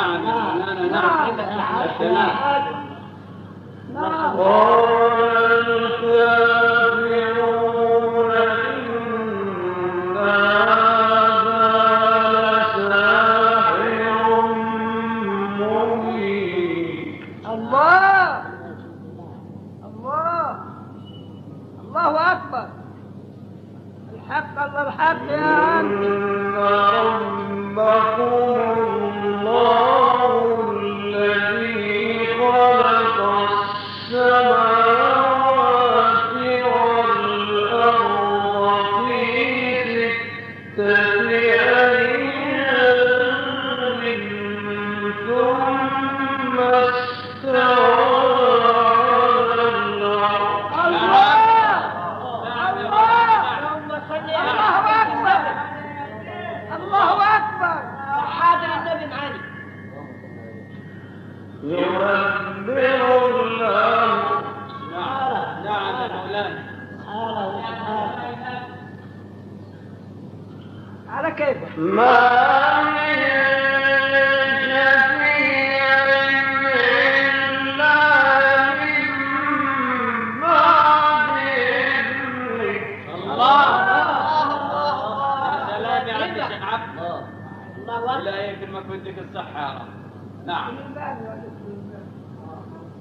نعم نعم نعم نعم نعم الله الله الله أكبر. الحق الله الحق يا أنت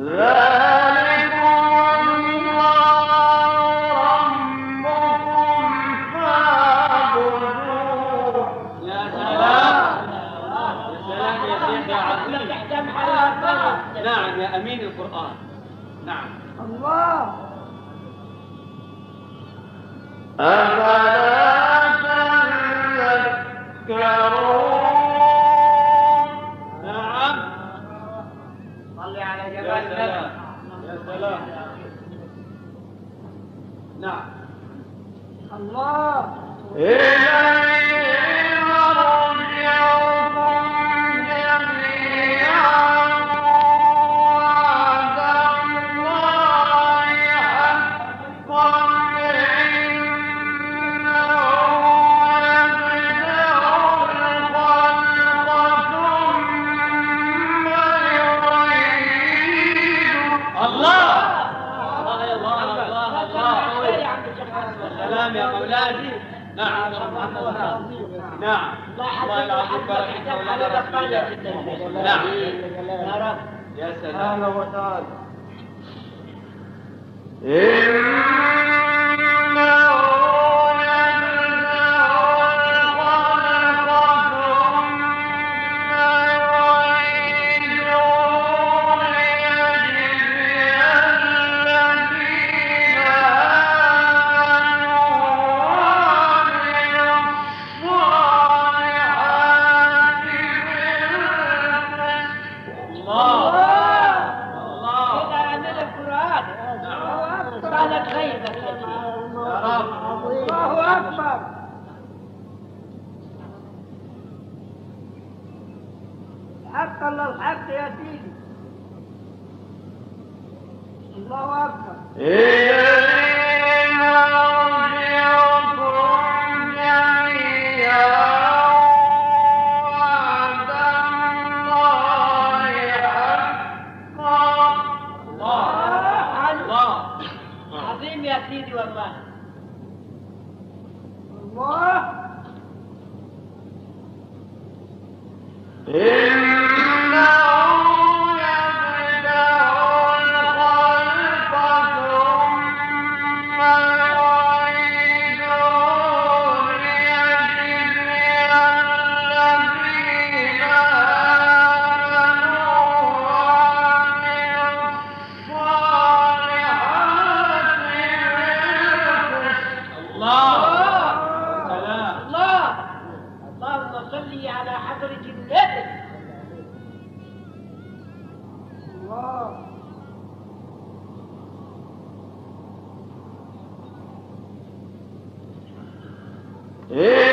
Love. يا سيدي والله الله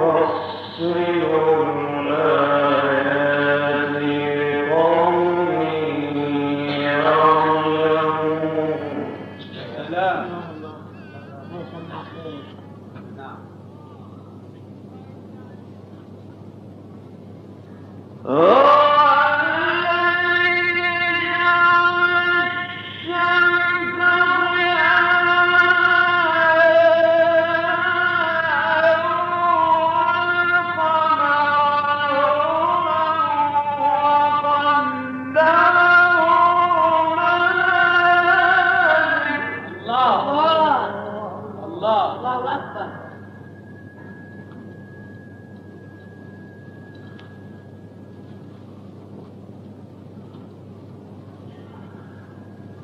Lord,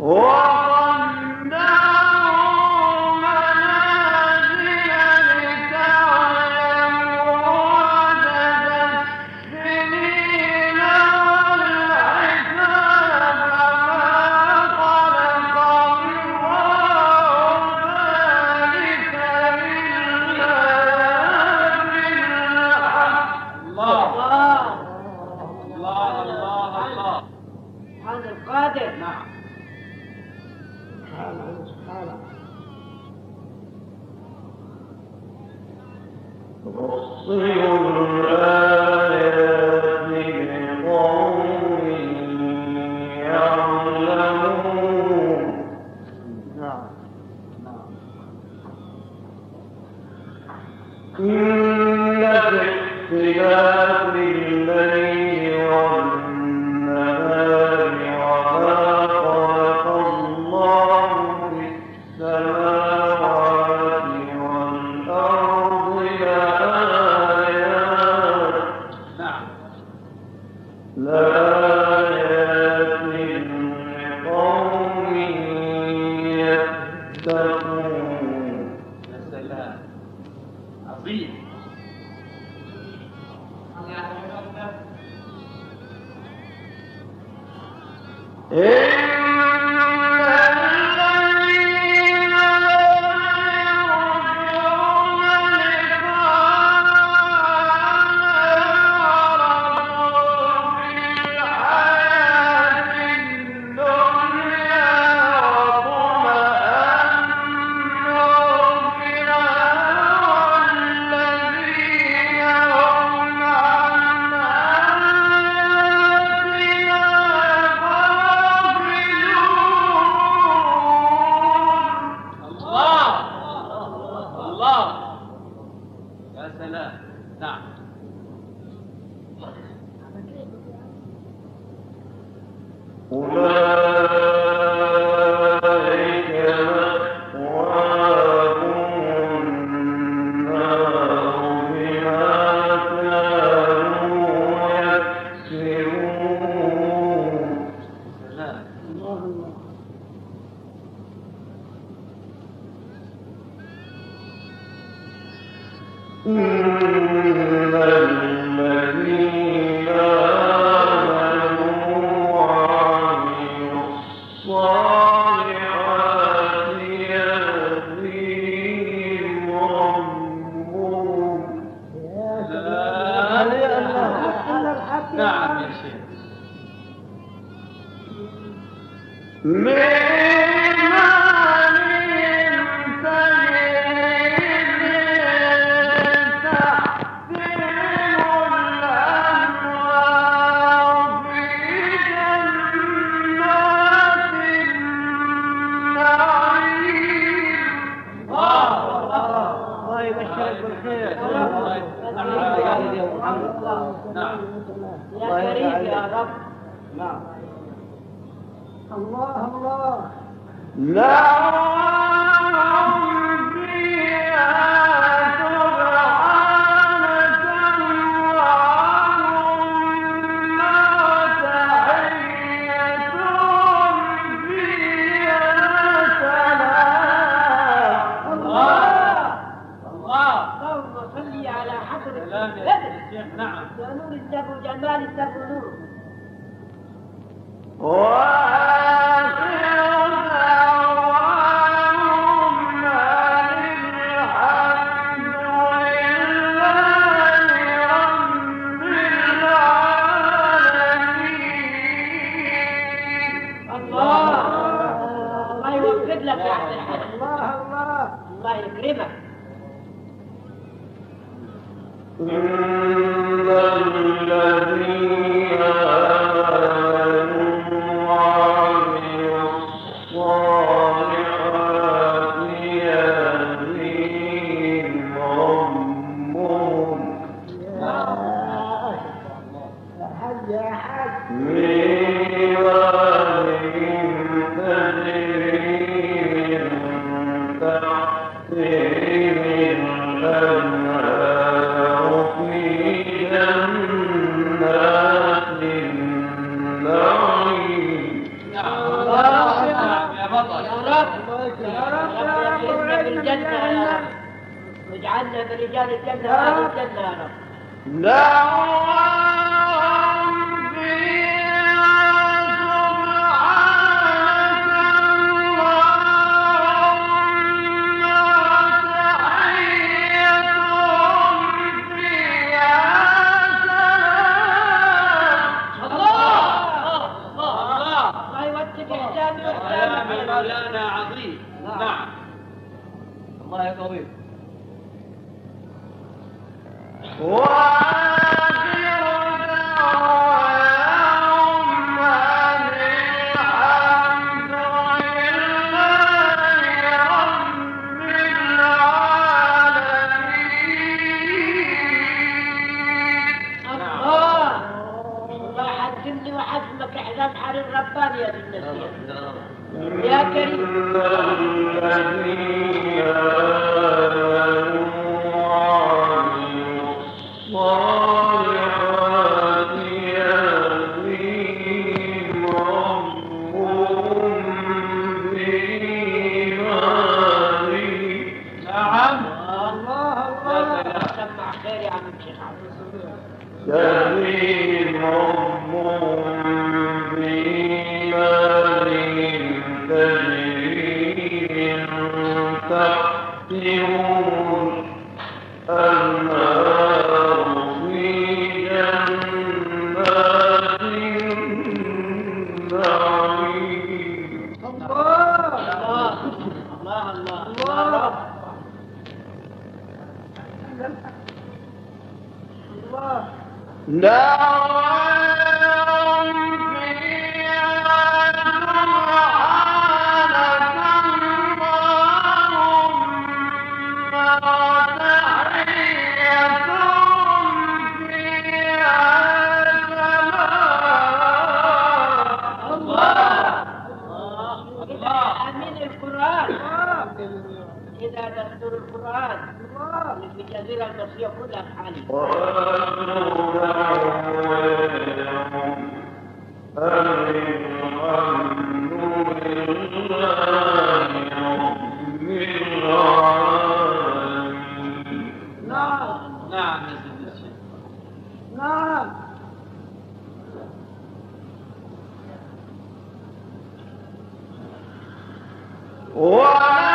الله الله Uno. Man! No! I... كبيرة المرسية كلها حالي نعم نعم يا سيدي الشيخ نعم وعلى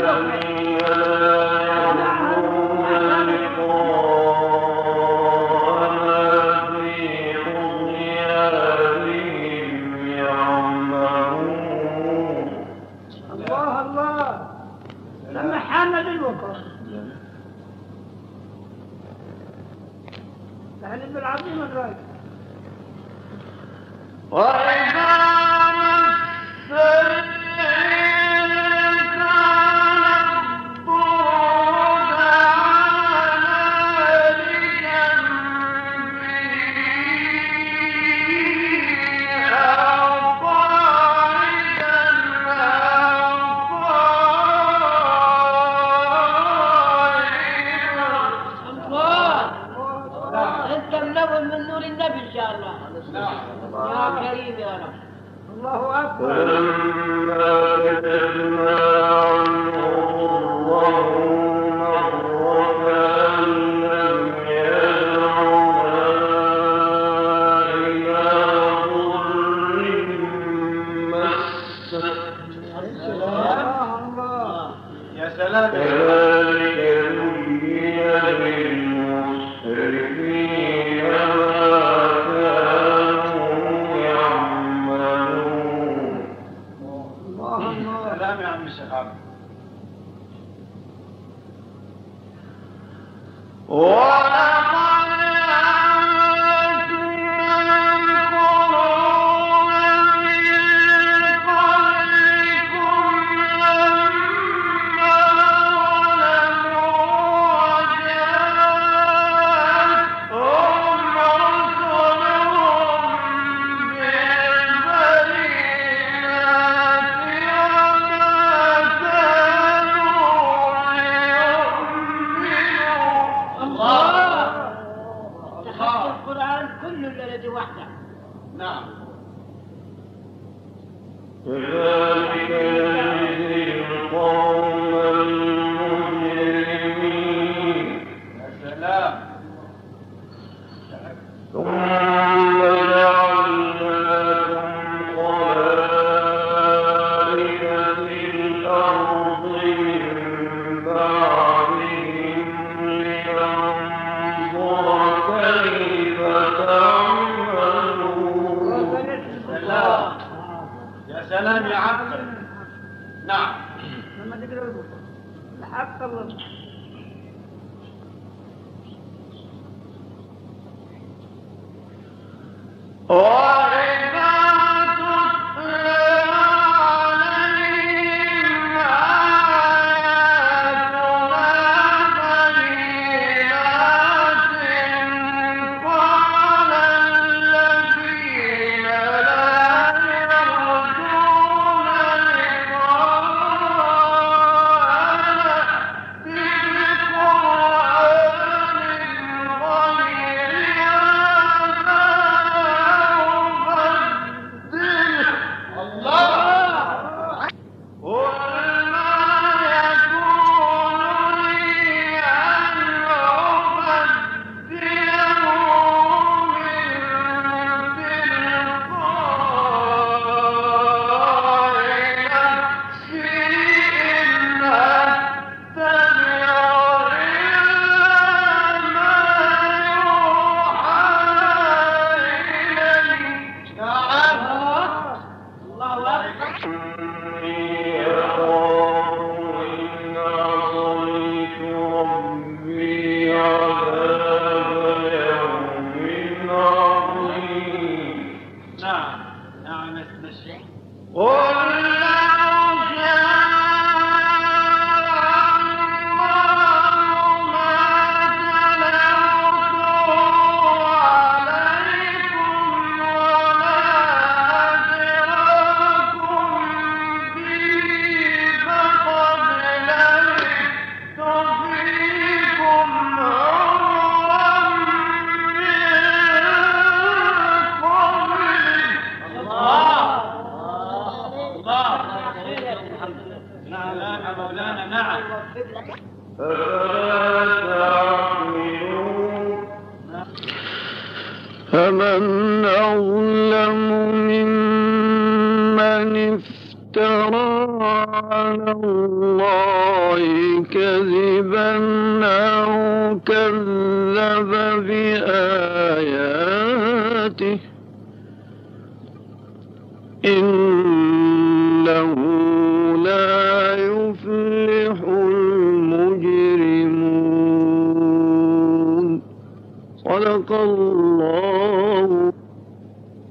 Amén. الله Oh!